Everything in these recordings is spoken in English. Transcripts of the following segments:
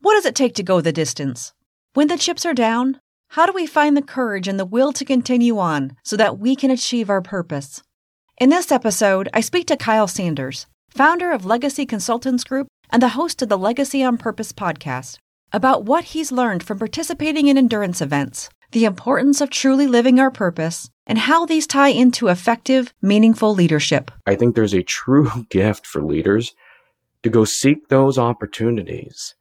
What does it take to go the distance? When the chips are down, how do we find the courage and the will to continue on so that we can achieve our purpose? In this episode, I speak to Kyle Sanders, founder of Legacy Consultants Group and the host of the Legacy on Purpose podcast, about what he's learned from participating in endurance events, the importance of truly living our purpose, and how these tie into effective, meaningful leadership. I think there's a true gift for leaders to go seek those opportunities,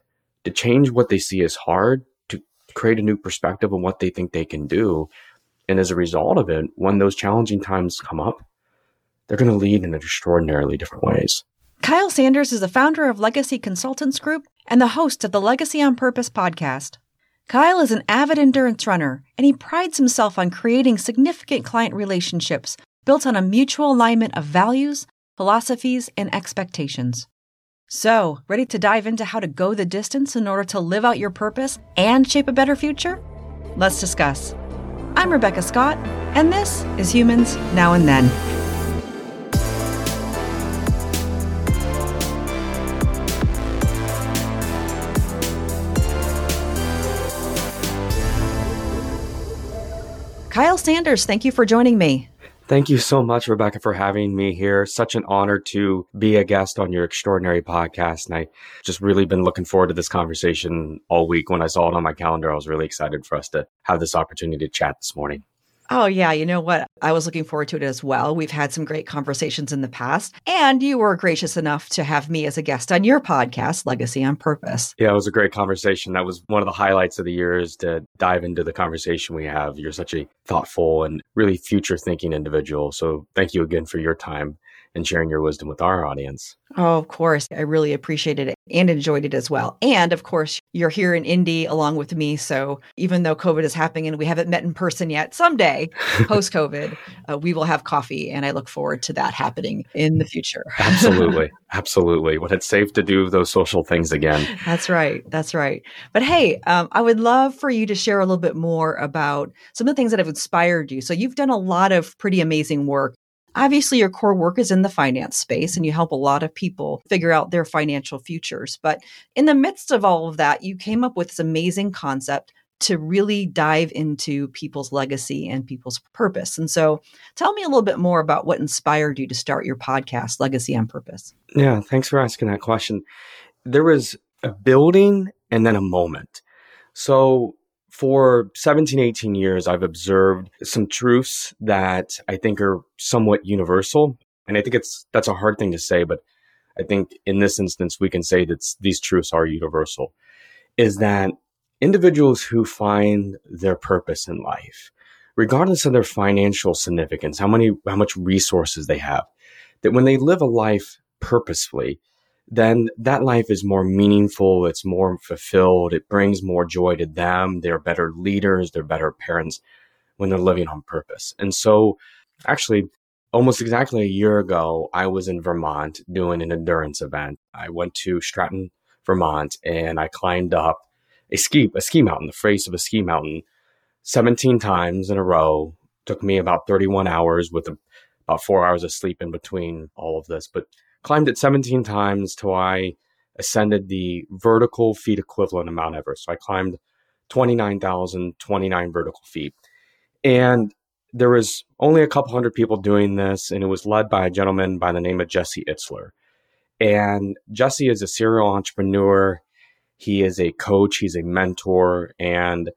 to change what they see as hard, to create a new perspective on what they think they can do. And as a result of it, when those challenging times come up, they're going to lead in extraordinarily different ways. Kyle Sanders is the founder of Legacy Consultants Group and the host of the Legacy on Purpose podcast. Kyle is an avid endurance runner, and he prides himself on creating significant client relationships built on a mutual alignment of values, philosophies, and expectations. So, ready to dive into how to go the distance in order to live out your purpose and shape a better future? Let's discuss. I'm Rebecca Scott, and this is Humans Now and Then. Kyle Sanders, thank you for joining me. Thank you so much, Rebecca, for having me here. Such an honor to be a guest on your extraordinary podcast. And I just really been looking forward to this conversation all week. When I saw it on my calendar, I was really excited for us to have this opportunity to chat this morning. Oh, yeah. You know what? I was looking forward to it as well. We've had some great conversations in the past, and you were gracious enough to have me as a guest on your podcast, Legacy on Purpose. Yeah, it was a great conversation. That was one of the highlights of the year is to dive into the conversation we have. You're such a thoughtful and really future thinking individual. So thank you again for your time and sharing your wisdom with our audience. Oh, of course. I really appreciated it and enjoyed it as well. And of course, you're here in Indy along with me. So even though COVID is happening and we haven't met in person yet, someday post COVID, uh, we will have coffee. And I look forward to that happening in the future. Absolutely. Absolutely. When it's safe to do those social things again. That's right. That's right. But hey, um, I would love for you to share a little bit more about some of the things that have inspired you. So you've done a lot of pretty amazing work Obviously, your core work is in the finance space and you help a lot of people figure out their financial futures. But in the midst of all of that, you came up with this amazing concept to really dive into people's legacy and people's purpose. And so tell me a little bit more about what inspired you to start your podcast, Legacy on Purpose. Yeah, thanks for asking that question. There was a building and then a moment. So for 17, 18 years, I've observed some truths that I think are somewhat universal. And I think it's, that's a hard thing to say, but I think in this instance, we can say that these truths are universal is that individuals who find their purpose in life, regardless of their financial significance, how many, how much resources they have, that when they live a life purposefully, then that life is more meaningful. It's more fulfilled. It brings more joy to them. They're better leaders. They're better parents when they're living on purpose. And so actually almost exactly a year ago, I was in Vermont doing an endurance event. I went to Stratton, Vermont and I climbed up a ski, a ski mountain, the face of a ski mountain 17 times in a row. Took me about 31 hours with about four hours of sleep in between all of this, but climbed it 17 times till I ascended the vertical feet equivalent of Mount Everest. So I climbed 29,029 vertical feet. And there was only a couple hundred people doing this, and it was led by a gentleman by the name of Jesse Itzler. And Jesse is a serial entrepreneur. He is a coach, he's a mentor, and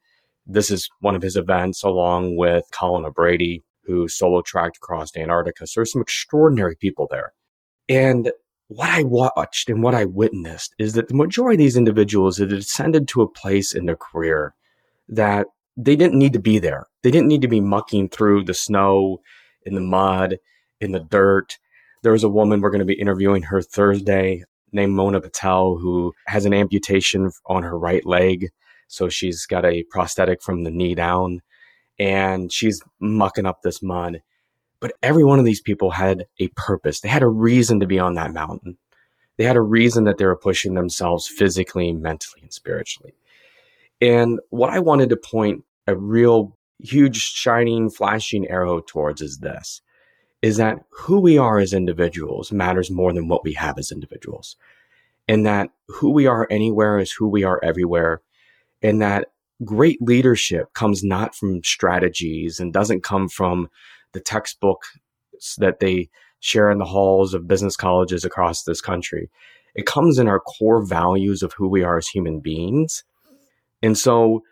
this is one of his events along with Colin O'Brady, who solo tracked across Antarctica. So there's some extraordinary people there. And what I watched and what I witnessed is that the majority of these individuals had ascended to a place in their career that they didn't need to be there. They didn't need to be mucking through the snow, in the mud, in the dirt. There was a woman, we're going to be interviewing her Thursday, named Mona Patel, who has an amputation on her right leg. So she's got a prosthetic from the knee down and she's mucking up this mud. But every one of these people had a purpose. They had a reason to be on that mountain. They had a reason that they were pushing themselves physically, mentally, and spiritually. And what I wanted to point a real huge, shining, flashing arrow towards is this is that who we are as individuals matters more than what we have as individuals. and that who we are anywhere is who we are everywhere. And that great leadership comes not from strategies and doesn't come from the textbooks that they share in the halls of business colleges across this country. It comes in our core values of who we are as human beings. And so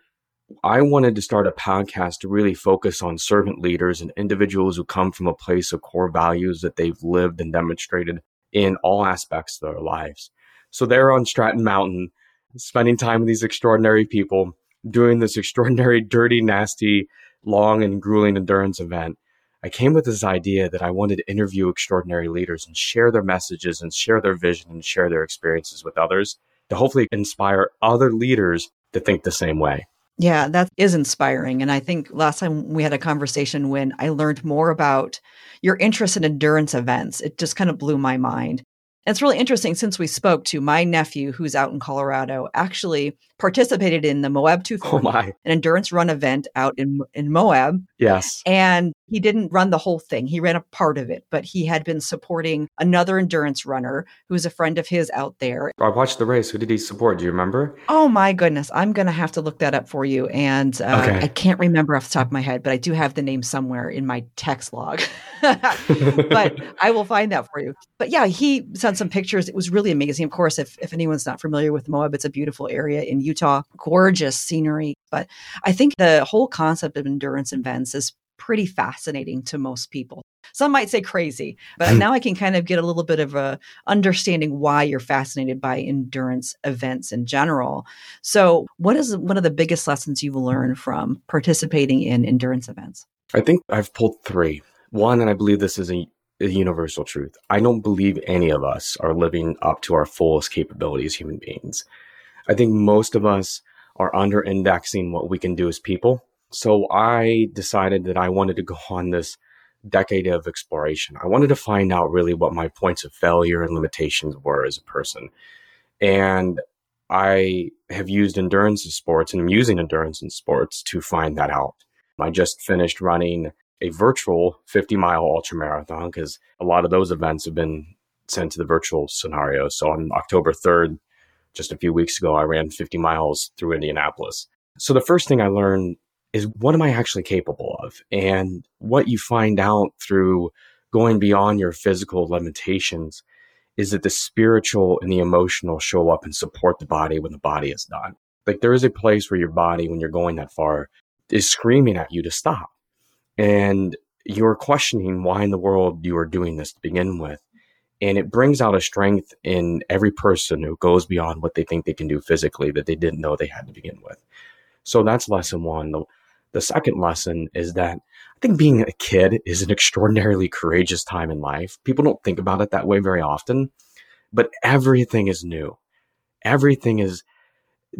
I wanted to start a podcast to really focus on servant leaders and individuals who come from a place of core values that they've lived and demonstrated in all aspects of their lives. So they're on Stratton Mountain, spending time with these extraordinary people, doing this extraordinary, dirty, nasty, long and grueling endurance event. I came with this idea that I wanted to interview extraordinary leaders and share their messages and share their vision and share their experiences with others to hopefully inspire other leaders to think the same way. Yeah, that is inspiring. And I think last time we had a conversation when I learned more about your interest in endurance events, it just kind of blew my mind. And it's really interesting since we spoke to my nephew, who's out in Colorado, actually participated in the Moab 240, oh an endurance run event out in, in Moab. Yes. And he didn't run the whole thing. He ran a part of it, but he had been supporting another endurance runner who was a friend of his out there. I watched the race. Who did he support? Do you remember? Oh my goodness. I'm going to have to look that up for you. And uh, okay. I can't remember off the top of my head, but I do have the name somewhere in my text log. but I will find that for you. But yeah, he sent some pictures. It was really amazing. Of course, if, if anyone's not familiar with Moab, it's a beautiful area in Utah, gorgeous scenery. But I think the whole concept of endurance events is pretty fascinating to most people. Some might say crazy, but hmm. now I can kind of get a little bit of a understanding why you're fascinated by endurance events in general. So, what is one of the biggest lessons you've learned from participating in endurance events? I think I've pulled three. One, and I believe this is a, a universal truth. I don't believe any of us are living up to our fullest capability as human beings. I think most of us are under indexing what we can do as people so I decided that I wanted to go on this decade of exploration. I wanted to find out really what my points of failure and limitations were as a person. And I have used endurance in sports and I'm using endurance in sports to find that out. I just finished running a virtual 50 mile ultra marathon because a lot of those events have been sent to the virtual scenario. So on October 3rd, just a few weeks ago, I ran 50 miles through Indianapolis. So the first thing I learned is what am I actually capable of? And what you find out through going beyond your physical limitations is that the spiritual and the emotional show up and support the body when the body is done. Like there is a place where your body, when you're going that far, is screaming at you to stop. And you're questioning why in the world you are doing this to begin with. And it brings out a strength in every person who goes beyond what they think they can do physically that they didn't know they had to begin with. So that's lesson one. The, the second lesson is that I think being a kid is an extraordinarily courageous time in life. People don't think about it that way very often, but everything is new. Everything is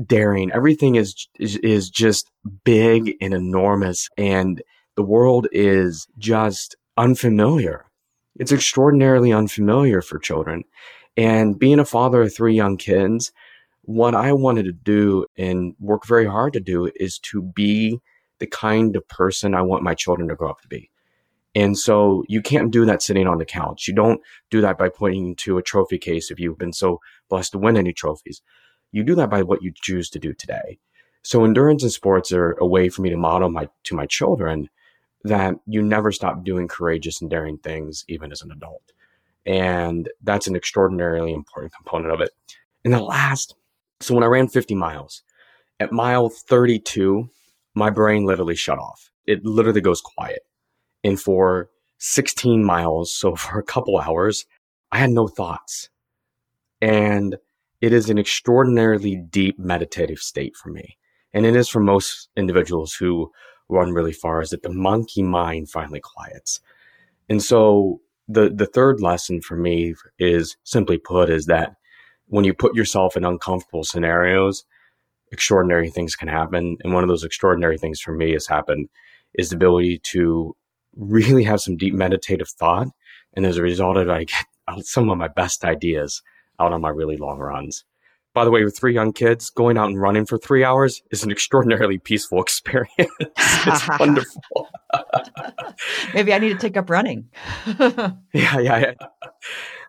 daring. Everything is, is, is just big and enormous. And the world is just unfamiliar. It's extraordinarily unfamiliar for children. And being a father of three young kids, what I wanted to do and work very hard to do is to be the kind of person I want my children to grow up to be. And so you can't do that sitting on the couch. You don't do that by pointing to a trophy case if you've been so blessed to win any trophies. You do that by what you choose to do today. So endurance and sports are a way for me to model my to my children that you never stop doing courageous and daring things even as an adult. And that's an extraordinarily important component of it. And the last, so when I ran 50 miles, at mile 32, my brain literally shut off. It literally goes quiet. And for 16 miles, so for a couple hours, I had no thoughts. And it is an extraordinarily deep meditative state for me. And it is for most individuals who run really far is that the monkey mind finally quiets. And so the, the third lesson for me is simply put is that when you put yourself in uncomfortable scenarios, extraordinary things can happen. And one of those extraordinary things for me has happened is the ability to really have some deep meditative thought. And as a result of it, I get some of my best ideas out on my really long runs. By the way, with three young kids, going out and running for three hours is an extraordinarily peaceful experience. it's wonderful. Maybe I need to take up running. yeah, yeah, yeah.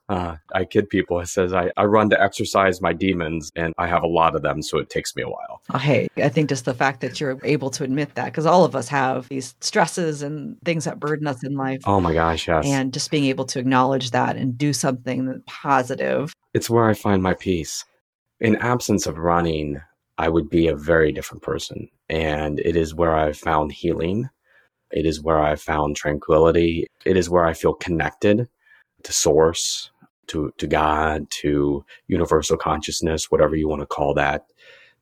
Uh, I kid people. It says I, I run to exercise my demons, and I have a lot of them, so it takes me a while. Oh, hey, I think just the fact that you're able to admit that, because all of us have these stresses and things that burden us in life. Oh my gosh, yes. And just being able to acknowledge that and do something positive. It's where I find my peace. In absence of running, I would be a very different person. And it is where I've found healing. It is where I've found tranquility. It is where I feel connected to source, to, to God, to universal consciousness, whatever you want to call that,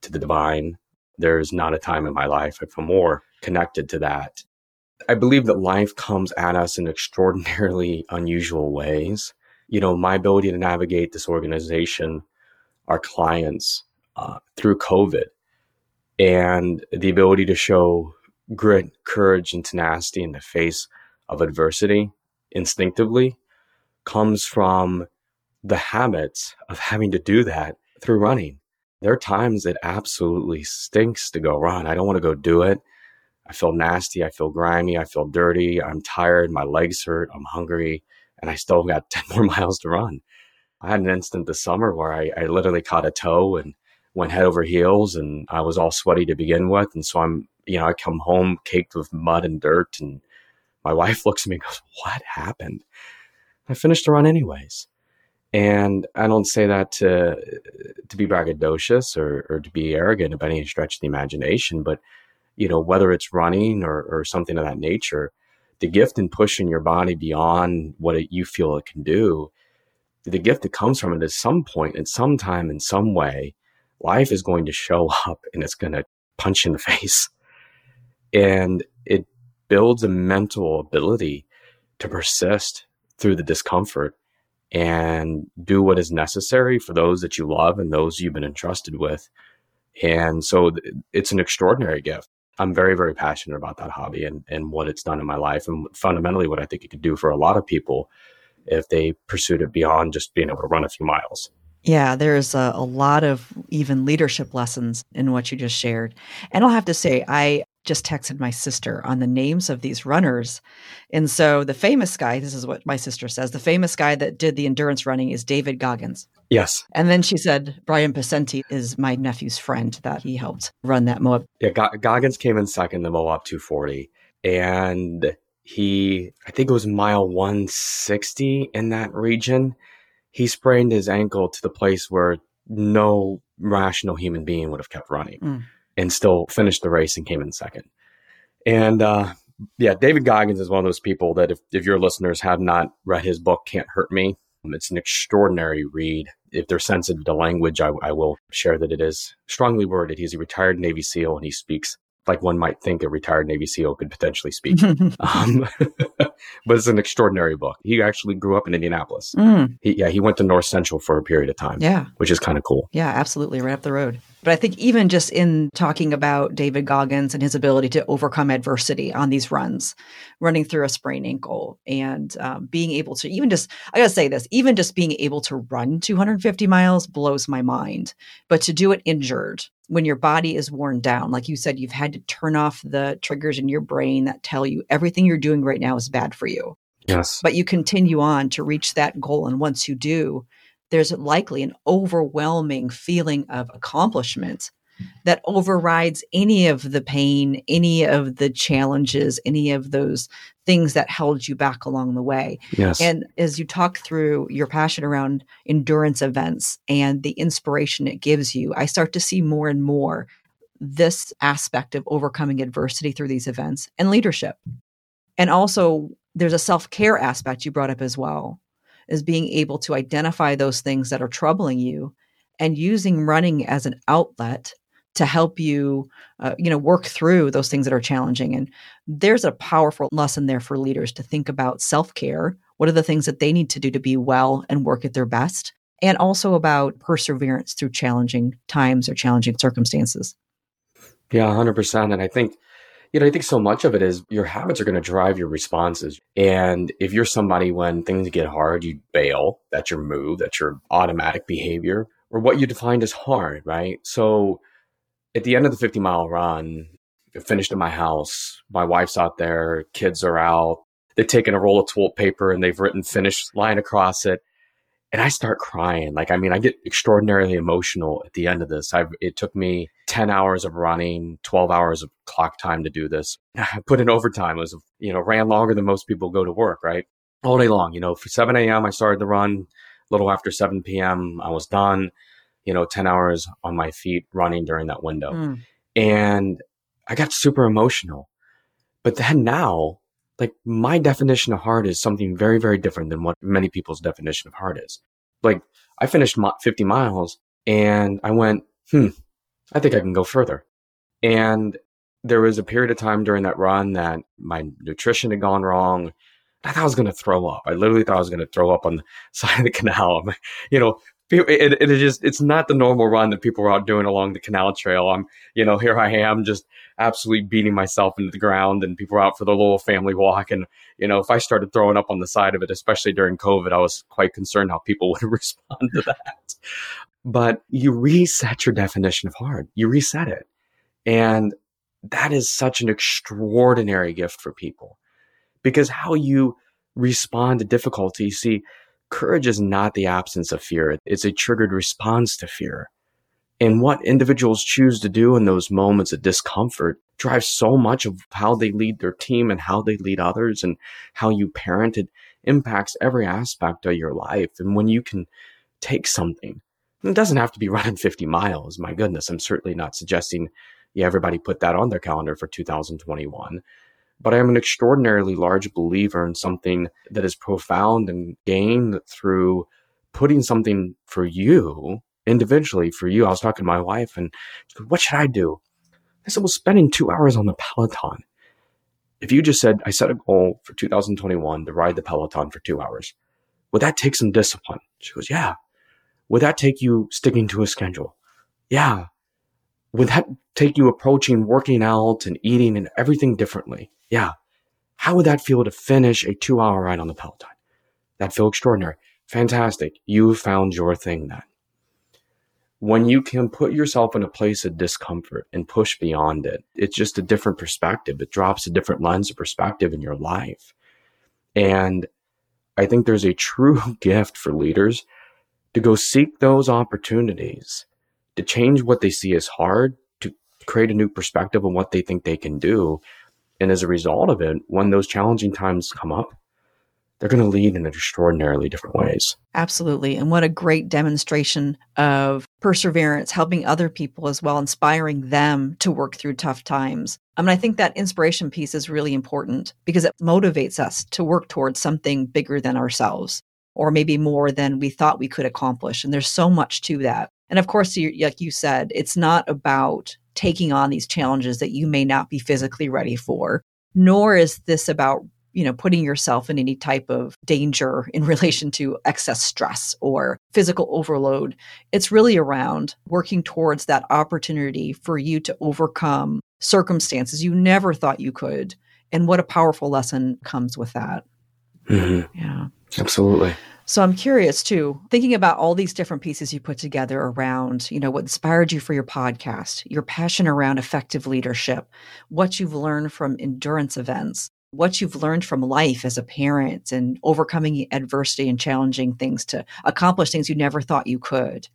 to the divine. There's not a time in my life I feel more connected to that. I believe that life comes at us in extraordinarily unusual ways. You know, my ability to navigate this organization, our clients uh, through COVID, and the ability to show grit, courage, and tenacity in the face of adversity instinctively comes from the habits of having to do that through running. There are times it absolutely stinks to go run. I don't want to go do it. I feel nasty. I feel grimy. I feel dirty. I'm tired. My legs hurt. I'm hungry. And I still got 10 more miles to run. I had an instant this summer where I, I literally caught a toe and went head over heels and I was all sweaty to begin with. And so I'm, you know, I come home caked with mud and dirt and my wife looks at me and goes, what happened? I finished the run anyways. And I don't say that to to be braggadocious or, or to be arrogant by any stretch of the imagination, but you know, whether it's running or, or something of that nature, the gift in pushing your body beyond what it, you feel it can do, the gift that comes from it is some point, at some time, in some way, life is going to show up and it's going to punch in the face. And it builds a mental ability to persist through the discomfort and do what is necessary for those that you love and those you've been entrusted with. And so it's an extraordinary gift. I'm very, very passionate about that hobby and, and what it's done in my life and fundamentally what I think it could do for a lot of people if they pursued it beyond just being able to run a few miles. Yeah, there's a, a, lot of even leadership lessons in what you just shared. And I'll have to say, I just texted my sister on the names of these runners. And so the famous guy, this is what my sister says, the famous guy that did the endurance running is David Goggins. Yes. And then she said, Brian Pasenti is my nephew's friend that he helped run that Moab. Yeah, Goggins came in second, the Moab 240. And he, I think it was mile 160 in that region he sprained his ankle to the place where no rational human being would have kept running mm. and still finished the race and came in second. And uh, yeah, David Goggins is one of those people that if, if your listeners have not read his book, Can't Hurt Me, it's an extraordinary read. If they're sensitive to language, I, I will share that it is strongly worded. He's a retired Navy SEAL and he speaks like one might think a retired Navy SEAL could potentially speak. um, but it's an extraordinary book. He actually grew up in Indianapolis. Mm. He, yeah, he went to North Central for a period of time. Yeah. Which is kind of cool. Yeah, absolutely. Right up the road. But I think even just in talking about David Goggins and his ability to overcome adversity on these runs, running through a sprained ankle and um, being able to even just, I gotta say this, even just being able to run 250 miles blows my mind. But to do it injured when your body is worn down, like you said, you've had to turn off the triggers in your brain that tell you everything you're doing right now is bad for you. Yes. But you continue on to reach that goal. And once you do, there's likely an overwhelming feeling of accomplishment that overrides any of the pain, any of the challenges, any of those things that held you back along the way. Yes. And as you talk through your passion around endurance events and the inspiration it gives you, I start to see more and more this aspect of overcoming adversity through these events and leadership. And also, there's a self care aspect you brought up as well is being able to identify those things that are troubling you and using running as an outlet to help you uh, you know work through those things that are challenging. And there's a powerful lesson there for leaders to think about self-care. What are the things that they need to do to be well and work at their best? And also about perseverance through challenging times or challenging circumstances. Yeah 100% and i think you know, I think so much of it is your habits are going to drive your responses. And if you're somebody when things get hard, you bail, that's your move, that's your automatic behavior, or what you defined as hard, right? So at the end of the 50 mile run, I finished in my house. My wife's out there, kids are out. They've taken a roll of toilet paper and they've written finish line across it. And I start crying. Like, I mean, I get extraordinarily emotional at the end of this. I've, it took me 10 hours of running, 12 hours of clock time to do this. I put in overtime. It was, you know, ran longer than most people go to work, right? All day long. You know, for 7 a.m., I started the run. A little after 7 p.m., I was done, you know, 10 hours on my feet running during that window. Mm. And I got super emotional. But then now, like my definition of hard is something very, very different than what many people's definition of hard is. Like I finished 50 miles and I went, hmm, I think I can go further. And there was a period of time during that run that my nutrition had gone wrong. I thought I was going to throw up. I literally thought I was going to throw up on the side of the canal. you know, it, it, it just it's not the normal run that people are out doing along the canal trail. I'm you know here I am just absolutely beating myself into the ground, and people are out for the little family walk. And you know if I started throwing up on the side of it, especially during COVID, I was quite concerned how people would respond to that. But you reset your definition of hard. You reset it, and that is such an extraordinary gift for people because how you respond to difficulty. See courage is not the absence of fear. It's a triggered response to fear. And what individuals choose to do in those moments of discomfort drives so much of how they lead their team and how they lead others and how you parent. It impacts every aspect of your life. And when you can take something, it doesn't have to be running 50 miles. My goodness, I'm certainly not suggesting yeah, everybody put that on their calendar for 2021 but I am an extraordinarily large believer in something that is profound and gained through putting something for you individually for you. I was talking to my wife and she goes, what should I do? I said, well, spending two hours on the Peloton. If you just said, I set a goal for 2021 to ride the Peloton for two hours, would that take some discipline? She goes, yeah. Would that take you sticking to a schedule? Yeah. Would that take you approaching working out and eating and everything differently? Yeah. How would that feel to finish a two hour ride on the Peloton? That feel extraordinary. Fantastic. You found your thing then. When you can put yourself in a place of discomfort and push beyond it, it's just a different perspective. It drops a different lens of perspective in your life. And I think there's a true gift for leaders to go seek those opportunities to change what they see as hard, to create a new perspective on what they think they can do, and as a result of it, when those challenging times come up, they're going to lead in extraordinarily different ways. Absolutely. And what a great demonstration of perseverance, helping other people as well, inspiring them to work through tough times. I mean, I think that inspiration piece is really important because it motivates us to work towards something bigger than ourselves or maybe more than we thought we could accomplish. And there's so much to that. And of course, you, like you said, it's not about taking on these challenges that you may not be physically ready for, nor is this about you know putting yourself in any type of danger in relation to excess stress or physical overload. It's really around working towards that opportunity for you to overcome circumstances you never thought you could. And what a powerful lesson comes with that. Mm-hmm. yeah. Absolutely so I'm curious too, thinking about all these different pieces you put together around, you know, what inspired you for your podcast, your passion around effective leadership, what you've learned from endurance events, what you've learned from life as a parent and overcoming adversity and challenging things to accomplish things you never thought you could.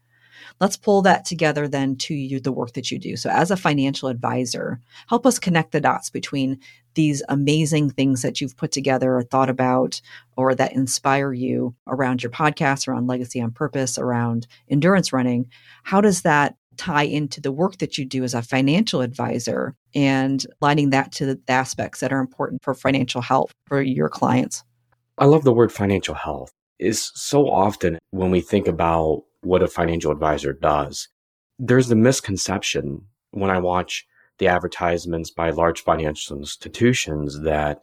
Let's pull that together then to you, the work that you do. So, as a financial advisor, help us connect the dots between these amazing things that you've put together or thought about or that inspire you around your podcast, around legacy on purpose, around endurance running. How does that tie into the work that you do as a financial advisor and lining that to the aspects that are important for financial health for your clients? I love the word financial health. Is so often when we think about what a financial advisor does. There's the misconception when I watch the advertisements by large financial institutions that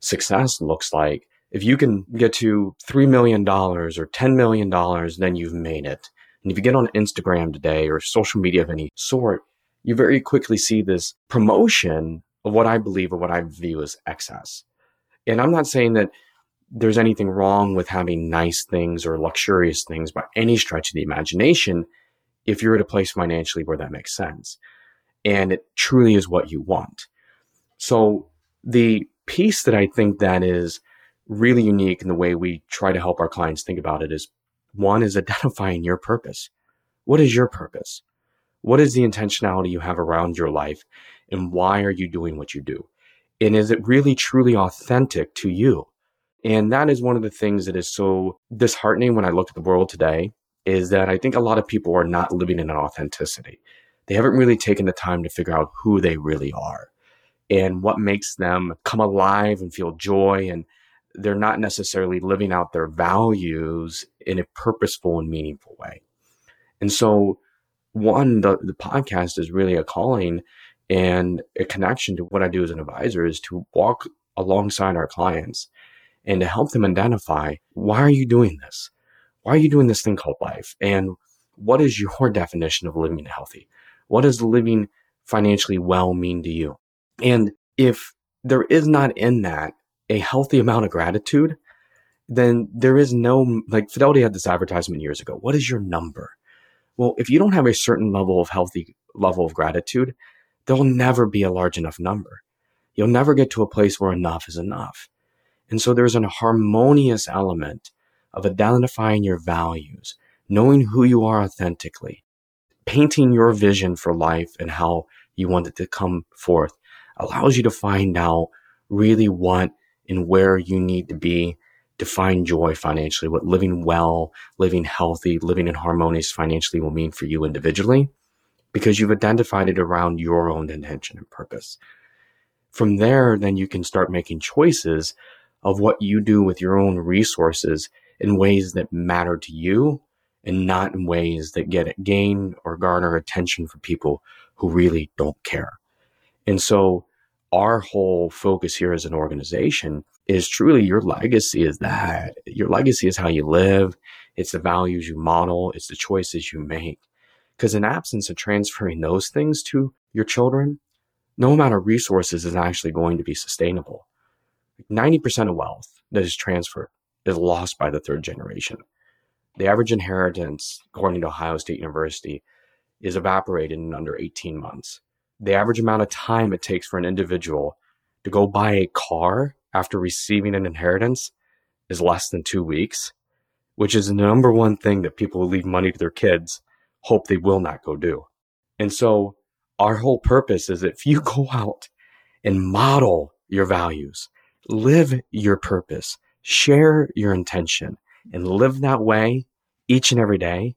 success looks like if you can get to $3 million or $10 million, then you've made it. And if you get on Instagram today or social media of any sort, you very quickly see this promotion of what I believe or what I view as excess. And I'm not saying that there's anything wrong with having nice things or luxurious things by any stretch of the imagination if you're at a place financially where that makes sense and it truly is what you want. So the piece that I think that is really unique in the way we try to help our clients think about it is One is identifying your purpose. What is your purpose? What is the intentionality you have around your life? And why are you doing what you do? And is it really truly authentic to you? And that is one of the things that is so disheartening when I look at the world today is that I think a lot of people are not living in an authenticity. They haven't really taken the time to figure out who they really are and what makes them come alive and feel joy. And they're not necessarily living out their values in a purposeful and meaningful way. And so, one, the, the podcast is really a calling and a connection to what I do as an advisor is to walk alongside our clients and to help them identify why are you doing this? Why are you doing this thing called life? And what is your definition of living healthy? What does living financially well mean to you? And if there is not in that a healthy amount of gratitude, then there is no, like Fidelity had this advertisement years ago. What is your number? Well, if you don't have a certain level of healthy level of gratitude, there will never be a large enough number. You'll never get to a place where enough is enough. And so there's an harmonious element of identifying your values, knowing who you are authentically, painting your vision for life and how you want it to come forth allows you to find out really what and where you need to be to find joy financially, what living well, living healthy, living in harmonious financially will mean for you individually, because you've identified it around your own intention and purpose. From there, then you can start making choices of what you do with your own resources in ways that matter to you and not in ways that get it gain or garner attention for people who really don't care. And so our whole focus here as an organization is truly your legacy is that. Your legacy is how you live. It's the values you model. It's the choices you make. Because in absence of transferring those things to your children, no amount of resources is actually going to be sustainable. 90% of wealth that is transferred is lost by the third generation. The average inheritance, according to Ohio State University, is evaporated in under 18 months the average amount of time it takes for an individual to go buy a car after receiving an inheritance is less than two weeks, which is the number one thing that people who leave money to their kids hope they will not go do. And so our whole purpose is if you go out and model your values, live your purpose, share your intention, and live that way each and every day,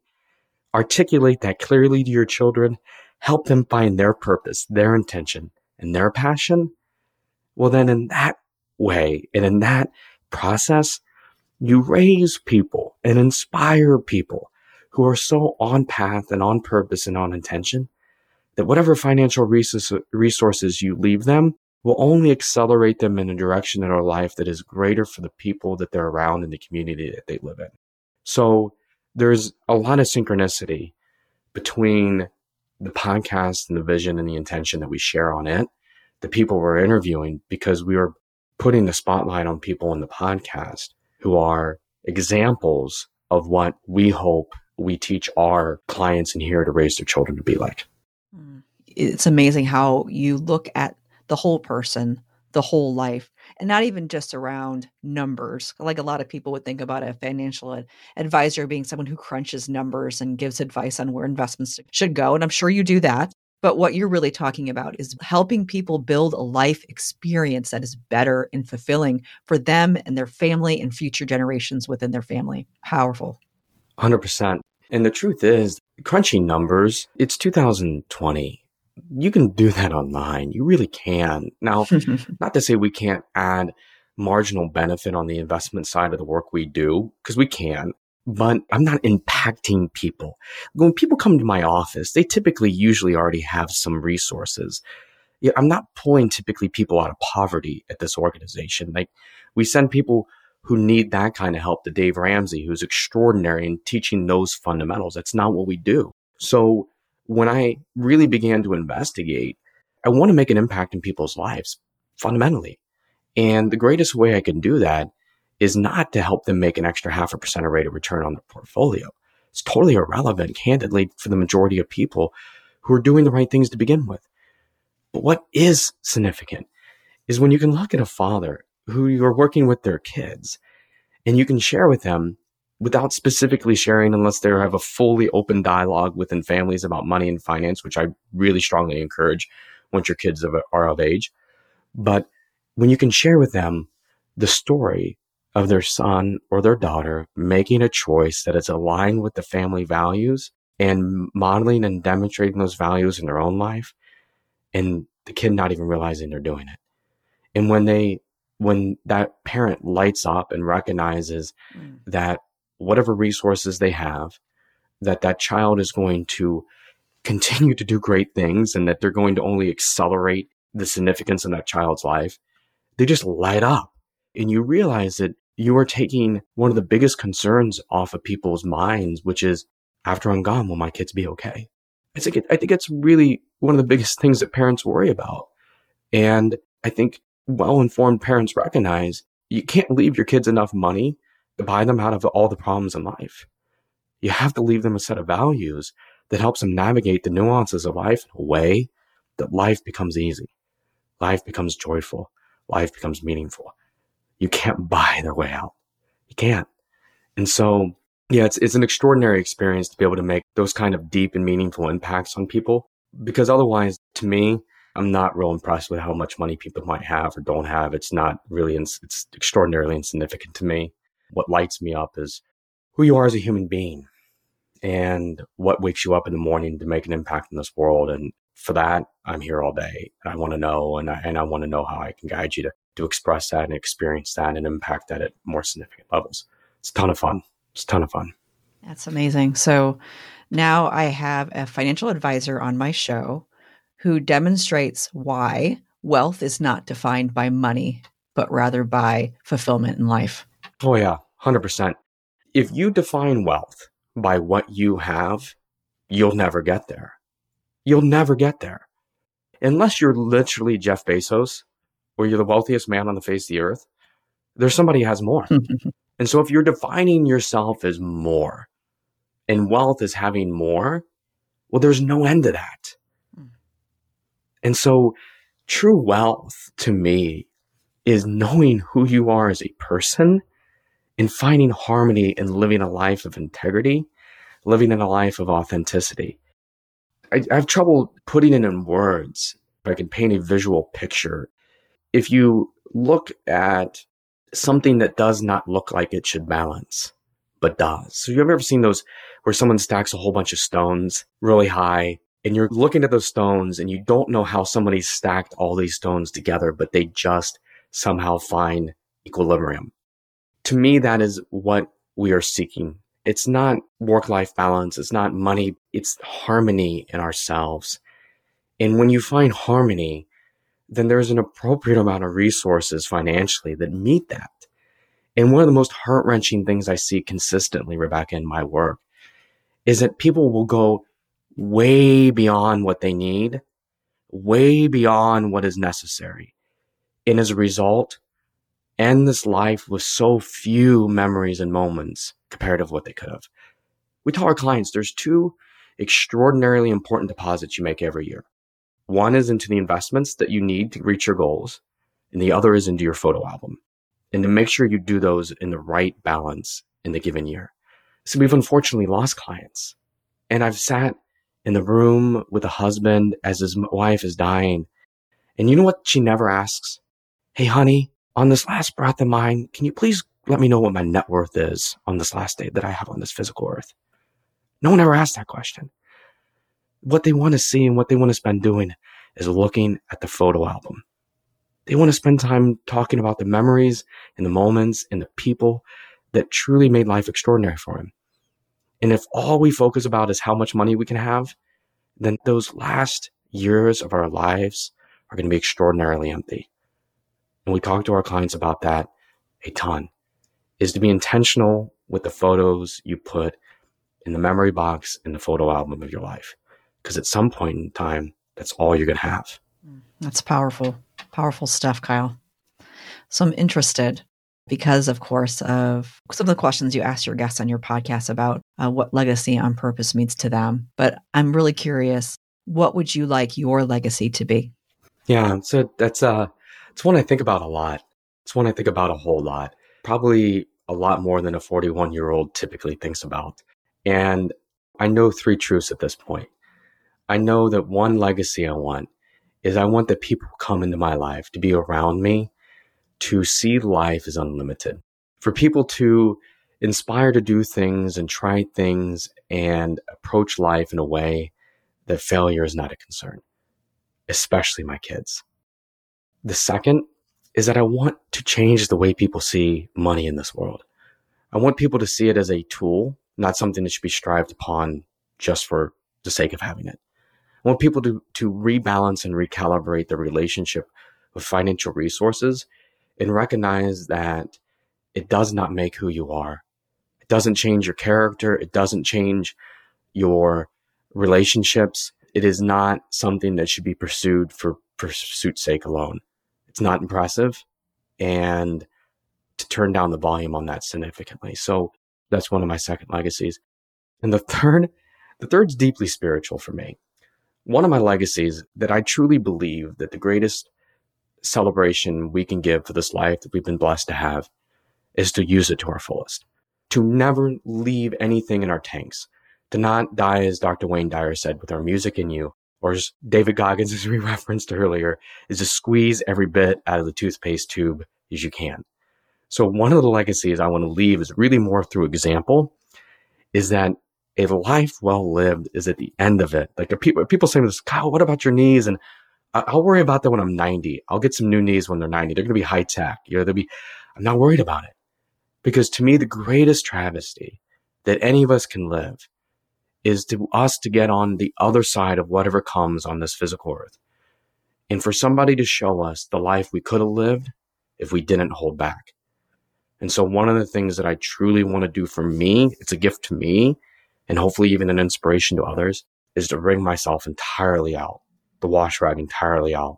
articulate that clearly to your children. Help them find their purpose, their intention, and their passion, well, then in that way and in that process, you raise people and inspire people who are so on path and on purpose and on intention that whatever financial resources you leave them will only accelerate them in a direction in their life that is greater for the people that they're around in the community that they live in. So there's a lot of synchronicity between the podcast and the vision and the intention that we share on it, the people we're interviewing, because we are putting the spotlight on people in the podcast who are examples of what we hope we teach our clients in here to raise their children to be like. Mm. It's amazing how you look at the whole person, the whole life, and not even just around numbers. Like a lot of people would think about a financial advisor being someone who crunches numbers and gives advice on where investments should go. And I'm sure you do that. But what you're really talking about is helping people build a life experience that is better and fulfilling for them and their family and future generations within their family. Powerful. 100%. And the truth is, crunching numbers, it's 2020 you can do that online. You really can. Now, not to say we can't add marginal benefit on the investment side of the work we do, because we can, but I'm not impacting people. When people come to my office, they typically usually already have some resources. I'm not pulling typically people out of poverty at this organization. Like we send people who need that kind of help to Dave Ramsey, who's extraordinary in teaching those fundamentals. That's not what we do. So when I really began to investigate, I want to make an impact in people's lives fundamentally. And the greatest way I can do that is not to help them make an extra half a percent rate of return on their portfolio. It's totally irrelevant, candidly, for the majority of people who are doing the right things to begin with. But what is significant is when you can look at a father who you're working with their kids and you can share with them without specifically sharing unless they have a fully open dialogue within families about money and finance, which I really strongly encourage once your kids are of age. But when you can share with them the story of their son or their daughter making a choice that is aligned with the family values and modeling and demonstrating those values in their own life and the kid not even realizing they're doing it. And when they when that parent lights up and recognizes mm. that whatever resources they have that that child is going to continue to do great things and that they're going to only accelerate the significance in that child's life they just light up. And you realize that you are taking one of the biggest concerns off of people's minds which is after i'm gone will my kids be okay? I think it, i think it's really one of the biggest things that parents worry about. And i think well-informed parents recognize you can't leave your kids enough money buy them out of all the problems in life. You have to leave them a set of values that helps them navigate the nuances of life in a way that life becomes easy. Life becomes joyful. Life becomes meaningful. You can't buy their way out. You can't. And so, yeah, it's, it's an extraordinary experience to be able to make those kind of deep and meaningful impacts on people because otherwise, to me, I'm not real impressed with how much money people might have or don't have. It's not really, it's extraordinarily insignificant to me. What lights me up is who you are as a human being and what wakes you up in the morning to make an impact in this world. And for that, I'm here all day. I want to know, and I, and I want to know how I can guide you to, to express that and experience that and impact that at more significant levels. It's a ton of fun. It's a ton of fun. That's amazing. So now I have a financial advisor on my show who demonstrates why wealth is not defined by money, but rather by fulfillment in life. Oh, yeah, 100%. If you define wealth by what you have, you'll never get there. You'll never get there. Unless you're literally Jeff Bezos or you're the wealthiest man on the face of the earth, there's somebody who has more. and so if you're defining yourself as more and wealth is having more, well, there's no end to that. Hmm. And so true wealth to me is knowing who you are as a person in finding harmony and living a life of integrity, living in a life of authenticity. I, I have trouble putting it in words. If I can paint a visual picture, if you look at something that does not look like it should balance, but does. So you've ever seen those where someone stacks a whole bunch of stones really high and you're looking at those stones and you don't know how somebody stacked all these stones together, but they just somehow find equilibrium to me, that is what we are seeking. It's not work life balance. It's not money. It's harmony in ourselves. And when you find harmony, then there's an appropriate amount of resources financially that meet that. And one of the most heart wrenching things I see consistently, Rebecca, in my work is that people will go way beyond what they need, way beyond what is necessary. And as a result, end this life with so few memories and moments compared to what they could have. We tell our clients there's two extraordinarily important deposits you make every year. One is into the investments that you need to reach your goals, and the other is into your photo album. And to make sure you do those in the right balance in the given year. So we've unfortunately lost clients. And I've sat in the room with a husband as his wife is dying. And you know what she never asks? Hey, honey, on this last breath of mine, can you please let me know what my net worth is on this last day that I have on this physical earth? No one ever asked that question. What they want to see and what they want to spend doing is looking at the photo album. They want to spend time talking about the memories and the moments and the people that truly made life extraordinary for him. And if all we focus about is how much money we can have, then those last years of our lives are going to be extraordinarily empty and we talk to our clients about that a ton, is to be intentional with the photos you put in the memory box in the photo album of your life. Because at some point in time, that's all you're going to have. That's powerful, powerful stuff, Kyle. So I'm interested because, of course, of some of the questions you asked your guests on your podcast about uh, what legacy on purpose means to them. But I'm really curious, what would you like your legacy to be? Yeah, so that's uh it's one I think about a lot. It's one I think about a whole lot. Probably a lot more than a 41 year old typically thinks about. And I know three truths at this point. I know that one legacy I want is I want the people who come into my life to be around me to see life as unlimited. For people to inspire to do things and try things and approach life in a way that failure is not a concern, especially my kids. The second is that I want to change the way people see money in this world. I want people to see it as a tool, not something that should be strived upon just for the sake of having it. I want people to, to rebalance and recalibrate their relationship with financial resources and recognize that it does not make who you are. It doesn't change your character. It doesn't change your relationships. It is not something that should be pursued for pursuit's sake alone. It's not impressive. And to turn down the volume on that significantly. So that's one of my second legacies. And the third, the third's deeply spiritual for me. One of my legacies that I truly believe that the greatest celebration we can give for this life that we've been blessed to have is to use it to our fullest, to never leave anything in our tanks, to not die, as Dr. Wayne Dyer said, with our music in you, or as David Goggins, as we referenced earlier, is to squeeze every bit out of the toothpaste tube as you can. So one of the legacies I want to leave is really more through example, is that a life well lived is at the end of it. Like people, people say this, Kyle, what about your knees? And I'll worry about that when I'm 90. I'll get some new knees when they're 90. They're going to be high tech. You know, they'll be, I'm not worried about it. Because to me, the greatest travesty that any of us can live is to us to get on the other side of whatever comes on this physical earth. And for somebody to show us the life we could have lived if we didn't hold back. And so one of the things that I truly want to do for me, it's a gift to me and hopefully even an inspiration to others is to bring myself entirely out the wash rag entirely out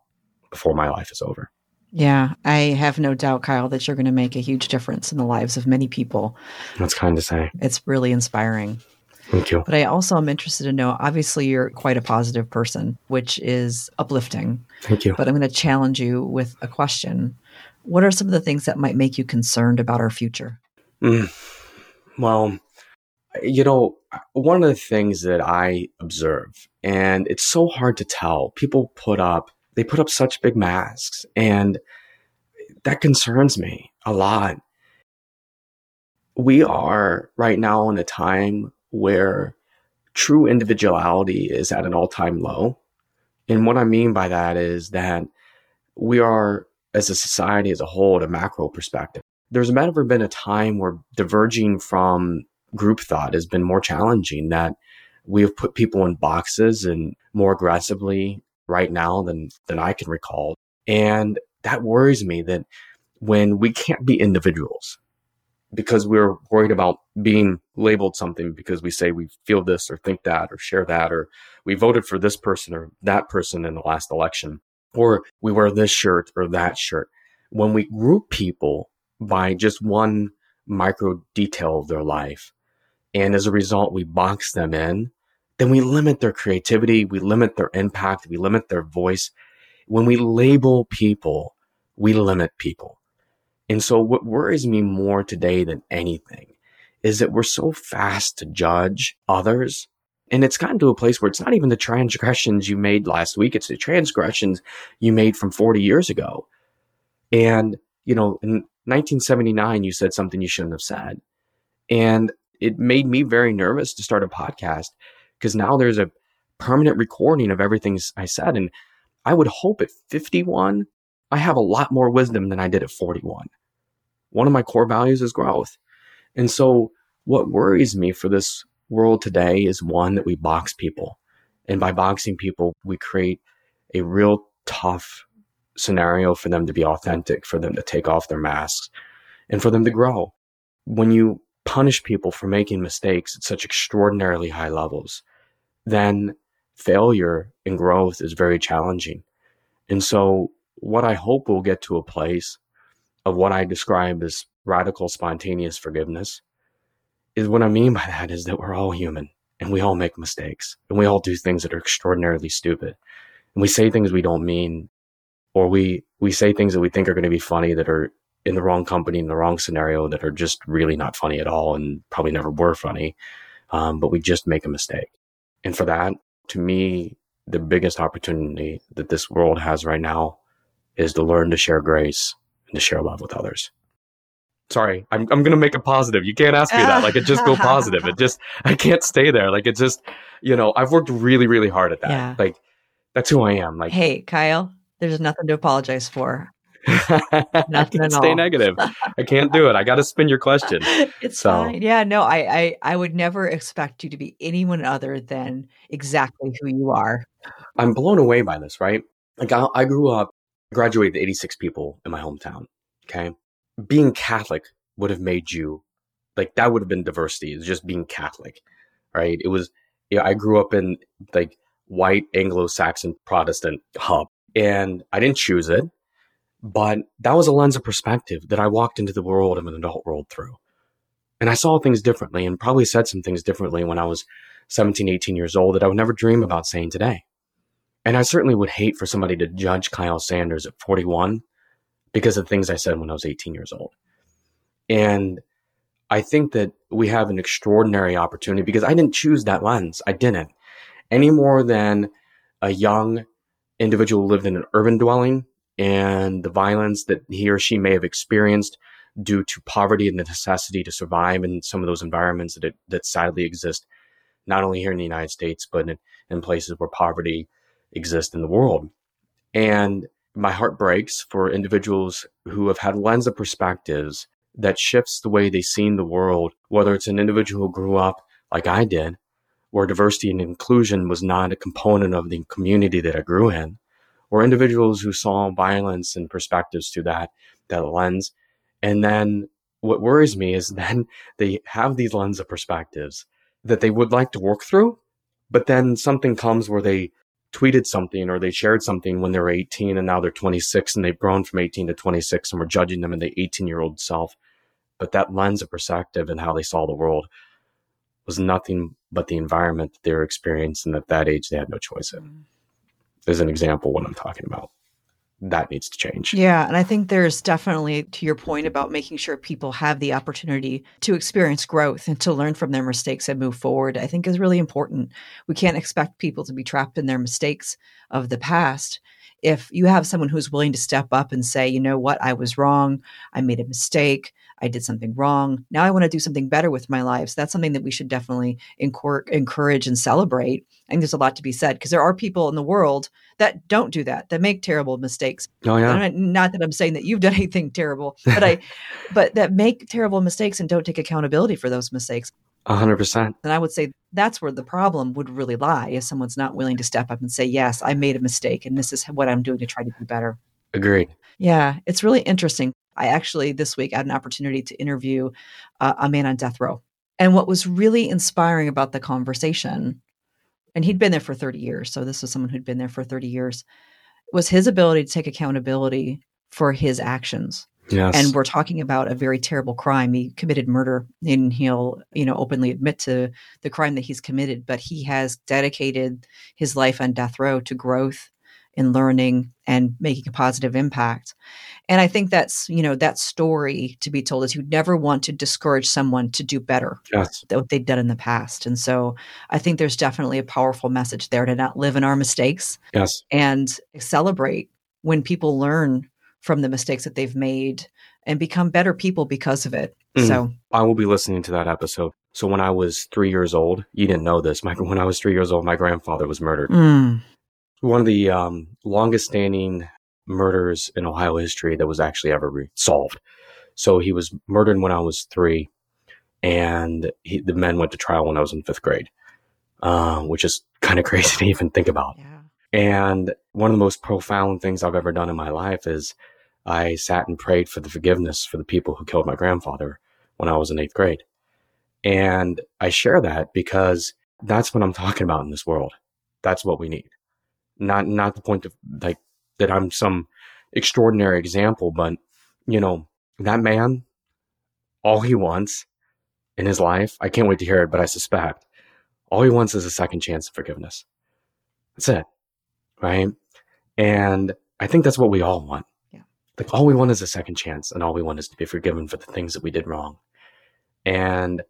before my life is over. Yeah, I have no doubt, Kyle, that you're going to make a huge difference in the lives of many people. That's kind to say. It's really inspiring. Thank you. But I also am interested to know obviously, you're quite a positive person, which is uplifting. Thank you. But I'm going to challenge you with a question. What are some of the things that might make you concerned about our future? Mm. Well, you know, one of the things that I observe, and it's so hard to tell, people put up, they put up such big masks, and that concerns me a lot. We are right now in a time where true individuality is at an all time low. And what I mean by that is that we are, as a society as a whole, at a macro perspective. There's never been a time where diverging from group thought has been more challenging that we have put people in boxes and more aggressively right now than than I can recall. And that worries me that when we can't be individuals because we're worried about being labeled something because we say we feel this or think that or share that or we voted for this person or that person in the last election or we wear this shirt or that shirt. When we group people by just one micro detail of their life, and as a result, we box them in, then we limit their creativity, we limit their impact, we limit their voice. When we label people, we limit people. And so what worries me more today than anything is that we're so fast to judge others. And it's gotten to a place where it's not even the transgressions you made last week. It's the transgressions you made from 40 years ago. And, you know, in 1979, you said something you shouldn't have said. And it made me very nervous to start a podcast because now there's a permanent recording of everything I said. And I would hope at 51, I have a lot more wisdom than I did at 41. One of my core values is growth. And so what worries me for this world today is one that we box people. And by boxing people, we create a real tough scenario for them to be authentic, for them to take off their masks, and for them to grow. When you punish people for making mistakes at such extraordinarily high levels, then failure and growth is very challenging. And so, what I hope we'll get to a place of what I describe as radical spontaneous forgiveness is what I mean by that is that we're all human and we all make mistakes and we all do things that are extraordinarily stupid and we say things we don't mean or we we say things that we think are going to be funny that are in the wrong company, in the wrong scenario that are just really not funny at all and probably never were funny. Um, but we just make a mistake. And for that, to me, the biggest opportunity that this world has right now is to learn to share grace and to share love with others. Sorry, I'm, I'm going to make it positive. You can't ask me that. Like, it just go positive. It just, I can't stay there. Like, it just, you know, I've worked really, really hard at that. Yeah. Like, that's who I am. Like, Hey, Kyle, there's nothing to apologize for. Nothing stay all. negative. I can't do it. I got to spin your question. It's So- fine. Yeah, no, I, I I would never expect you to be anyone other than exactly who you are. I'm blown away by this, right? Like I, I grew up, graduated 86 people in my hometown. Okay. Being Catholic would have made you like, that would have been diversity. It's just being Catholic, right? It was, yeah, I grew up in like white Anglo-Saxon Protestant hub and I didn't choose it, but that was a lens of perspective that I walked into the world of an adult world through. And I saw things differently and probably said some things differently when I was 17, 18 years old that I would never dream about saying today. And I certainly would hate for somebody to judge Kyle Sanders at 41 because of things I said when I was 18 years old. And I think that we have an extraordinary opportunity because I didn't choose that lens. I didn't. Any more than a young individual lived in an urban dwelling and the violence that he or she may have experienced due to poverty and the necessity to survive in some of those environments that, it, that sadly exist, not only here in the United States, but in, in places where poverty exist in the world. And my heart breaks for individuals who have had lens of perspectives that shifts the way they see the world, whether it's an individual who grew up like I did, where diversity and inclusion was not a component of the community that I grew in, or individuals who saw violence and perspectives through that, that lens. And then what worries me is then they have these lens of perspectives that they would like to work through, but then something comes where they tweeted something or they shared something when they were 18 and now they're 26 and they've grown from 18 to 26 and we're judging them in the 18 year old self. But that lens of perspective and how they saw the world was nothing but the environment that they were experiencing at that age they had no choice in. Mm-hmm. As an example, what I'm talking about. That needs to change. Yeah, and I think there's definitely to your point about making sure people have the opportunity to experience growth and to learn from their mistakes and move forward. I think is really important. We can't expect people to be trapped in their mistakes of the past. If you have someone who's willing to step up and say, you know what, I was wrong, I made a mistake, I did something wrong. Now I want to do something better with my life. So that's something that we should definitely encourage and celebrate. I think there's a lot to be said because there are people in the world that don't do that, that make terrible mistakes. Oh yeah. Not that I'm saying that you've done anything terrible, but I, but that make terrible mistakes and don't take accountability for those mistakes. A hundred percent. And I would say that's where the problem would really lie if someone's not willing to step up and say, yes, I made a mistake and this is what I'm doing to try to do better. Agreed. Yeah, it's really interesting. I actually this week had an opportunity to interview uh, a man on death row. And what was really inspiring about the conversation, and he'd been there for 30 years, so this was someone who'd been there for 30 years, was his ability to take accountability for his actions. Yes. And we're talking about a very terrible crime. He committed murder and he'll, you know, openly admit to the crime that he's committed, but he has dedicated his life on death row to growth and learning and making a positive impact. And I think that's, you know, that story to be told is you never want to discourage someone to do better yes. than what they've done in the past. And so I think there's definitely a powerful message there to not live in our mistakes Yes. and celebrate when people learn from the mistakes that they've made and become better people because of it. Mm. So, I will be listening to that episode. So when I was three years old, you didn't know this. My, when I was three years old, my grandfather was murdered. mm, One of the um, longest standing murders in Ohio history that was actually ever re- solved. So he was murdered when I was three, and he, the men went to trial when I was in fifth grade, uh, which is kind of crazy to even think about. yeah. And one of the most profound things I've ever done in my life is I sat and prayed for the forgiveness for the people who killed my grandfather when I was in eighth grade. And I share that because that's what I'm talking about in this world. That's what we need. Not, not the point of like that I'm some extraordinary example, but you know, that man, all he wants in his life, I can't wait to hear it, but I suspect all he wants is a second chance of forgiveness. That's it right? And I think that's what we all want. Yeah. Like all we want is a second chance and all we want is to be forgiven for the things that we did wrong. And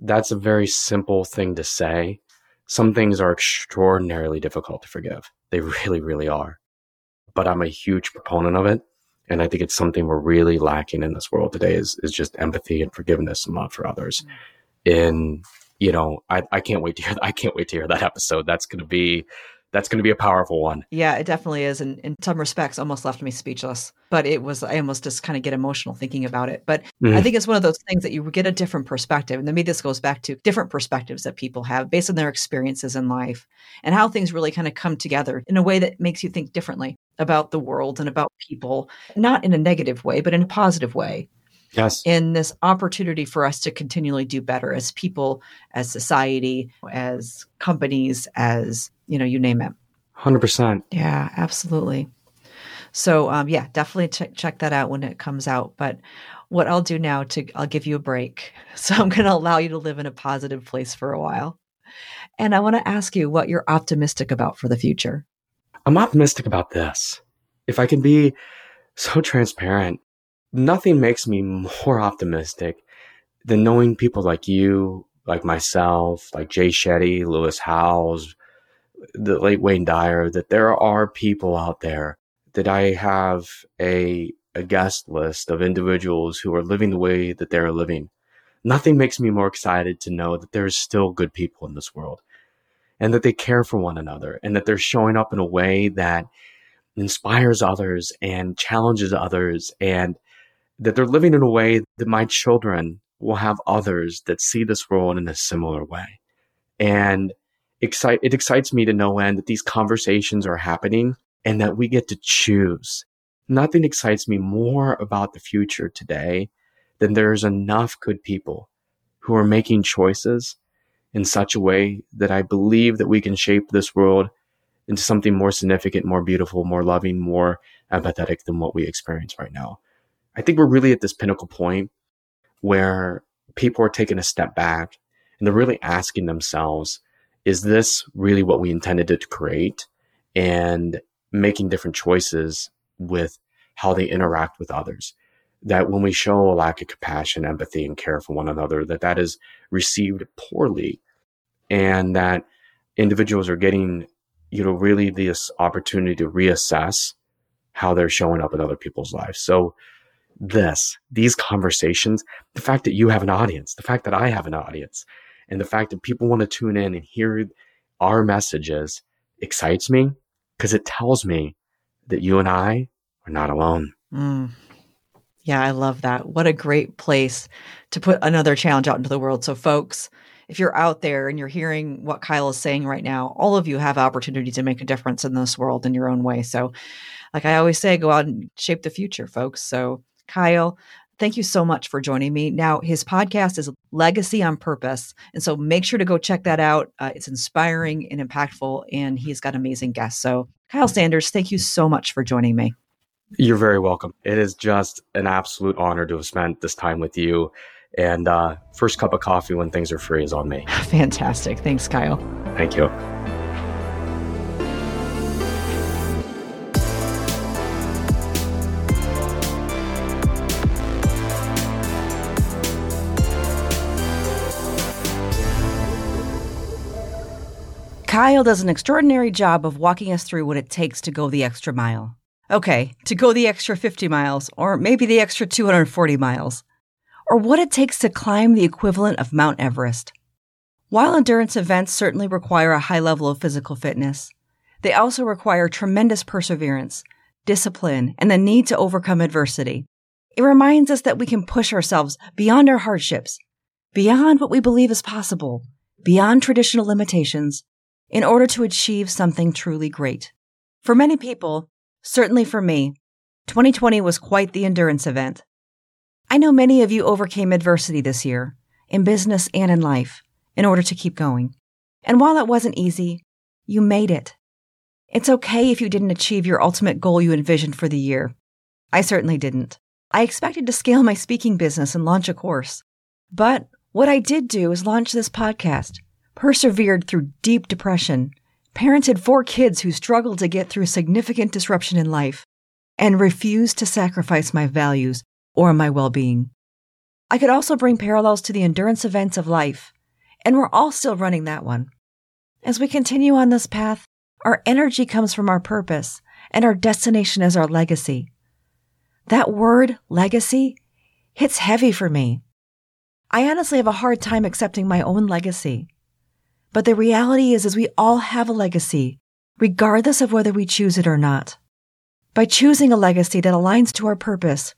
that's a very simple thing to say. Some things are extraordinarily difficult to forgive. They really, really are. But I'm a huge proponent of it. And I think it's something we're really lacking in this world today is, is just empathy and forgiveness and love for others. Mm. And, you know, I, I can't wait to hear, I can't wait to hear that episode. That's going to be, that's going to be a powerful one. Yeah, it definitely is. And in some respects, almost left me speechless. But it was, I almost just kind of get emotional thinking about it. But mm-hmm. I think it's one of those things that you get a different perspective. And maybe this goes back to different perspectives that people have based on their experiences in life and how things really kind of come together in a way that makes you think differently about the world and about people, not in a negative way, but in a positive way. Yes. In this opportunity for us to continually do better as people, as society, as companies, as, you know, you name it. 100%. Yeah, absolutely. So, um, yeah, definitely check, check that out when it comes out. But what I'll do now to, I'll give you a break. So I'm going to allow you to live in a positive place for a while. And I want to ask you what you're optimistic about for the future. I'm optimistic about this. If I can be so transparent, nothing makes me more optimistic than knowing people like you, like myself, like Jay Shetty, Lewis Howes, the late Wayne Dyer, that there are people out there that I have a, a guest list of individuals who are living the way that they're living. Nothing makes me more excited to know that there's still good people in this world and that they care for one another and that they're showing up in a way that inspires others and challenges others and that they're living in a way that my children will have others that see this world in a similar way. And excite, it excites me to no end that these conversations are happening and that we get to choose. Nothing excites me more about the future today than there's enough good people who are making choices in such a way that I believe that we can shape this world into something more significant, more beautiful, more loving, more empathetic than what we experience right now. I think we're really at this pinnacle point where people are taking a step back and they're really asking themselves, is this really what we intended to create? And making different choices with how they interact with others. That when we show a lack of compassion, empathy, and care for one another, that that is received poorly and that individuals are getting, you know, really this opportunity to reassess how they're showing up in other people's lives. So this, these conversations, the fact that you have an audience, the fact that I have an audience, and the fact that people want to tune in and hear our messages excites me because it tells me that you and I are not alone. Mm. Yeah, I love that. What a great place to put another challenge out into the world. So, folks, if you're out there and you're hearing what Kyle is saying right now, all of you have opportunity to make a difference in this world in your own way. So, like I always say, go out and shape the future, folks. So, Kyle, thank you so much for joining me. Now, his podcast is Legacy on Purpose. And so make sure to go check that out. Uh, it's inspiring and impactful, and he's got amazing guests. So, Kyle Sanders, thank you so much for joining me. You're very welcome. It is just an absolute honor to have spent this time with you. And uh, first cup of coffee when things are free is on me. Fantastic. Thanks, Kyle. Thank you. Kyle does an extraordinary job of walking us through what it takes to go the extra mile. Okay, to go the extra 50 miles, or maybe the extra 240 miles or what it takes to climb the equivalent of Mount Everest. While endurance events certainly require a high level of physical fitness, they also require tremendous perseverance, discipline, and the need to overcome adversity. It reminds us that we can push ourselves beyond our hardships, beyond what we believe is possible, beyond traditional limitations, in order to achieve something truly great. For many people, certainly for me, 2020 was quite the endurance event. I know many of you overcame adversity this year, in business and in life, in order to keep going. And while it wasn't easy, you made it. It's okay if you didn't achieve your ultimate goal you envisioned for the year. I certainly didn't. I expected to scale my speaking business and launch a course. But what I did do is launch this podcast, persevered through deep depression, parented four kids who struggled to get through significant disruption in life, and refused to sacrifice my values or my well being. I could also bring parallels to the endurance events of life, and we're all still running that one. As we continue on this path, our energy comes from our purpose, and our destination is our legacy. That word, legacy, hits heavy for me. I honestly have a hard time accepting my own legacy. But the reality is, is we all have a legacy, regardless of whether we choose it or not. By choosing a legacy that aligns to our purpose,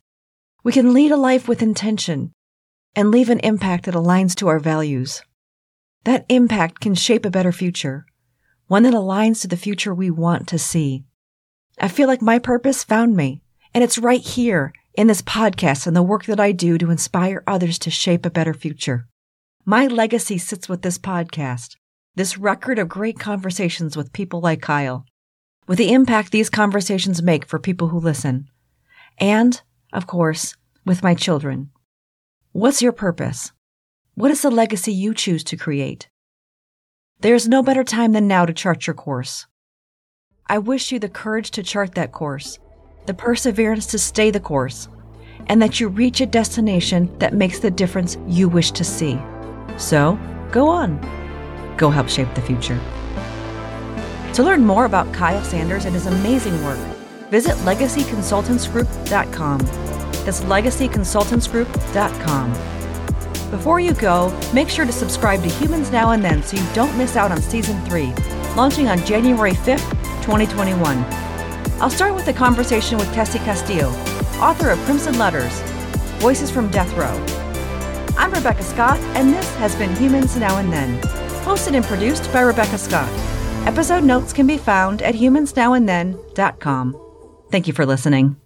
we can lead a life with intention and leave an impact that aligns to our values. That impact can shape a better future, one that aligns to the future we want to see. I feel like my purpose found me, and it's right here in this podcast and the work that I do to inspire others to shape a better future. My legacy sits with this podcast, this record of great conversations with people like Kyle, with the impact these conversations make for people who listen, and, of course, with my children. What's your purpose? What is the legacy you choose to create? There is no better time than now to chart your course. I wish you the courage to chart that course the perseverance to stay the course, and that you reach a destination that makes the difference you wish to see. So, go on. Go help shape the future. To learn more about Kyle Sanders and his amazing work, visit legacyconsultantsgroup.com. That's legacyconsultantsgroup.com. Before you go, make sure to subscribe to Humans Now and Then so you don't miss out on Season 3, launching on January 5th, 2021. I'll start with a conversation with Tessie Castillo, author of Crimson Letters Voices from Death Row. I'm Rebecca Scott, and this has been Humans Now and Then, hosted and produced by Rebecca Scott. Episode notes can be found at humansnowandthen.com. Thank you for listening.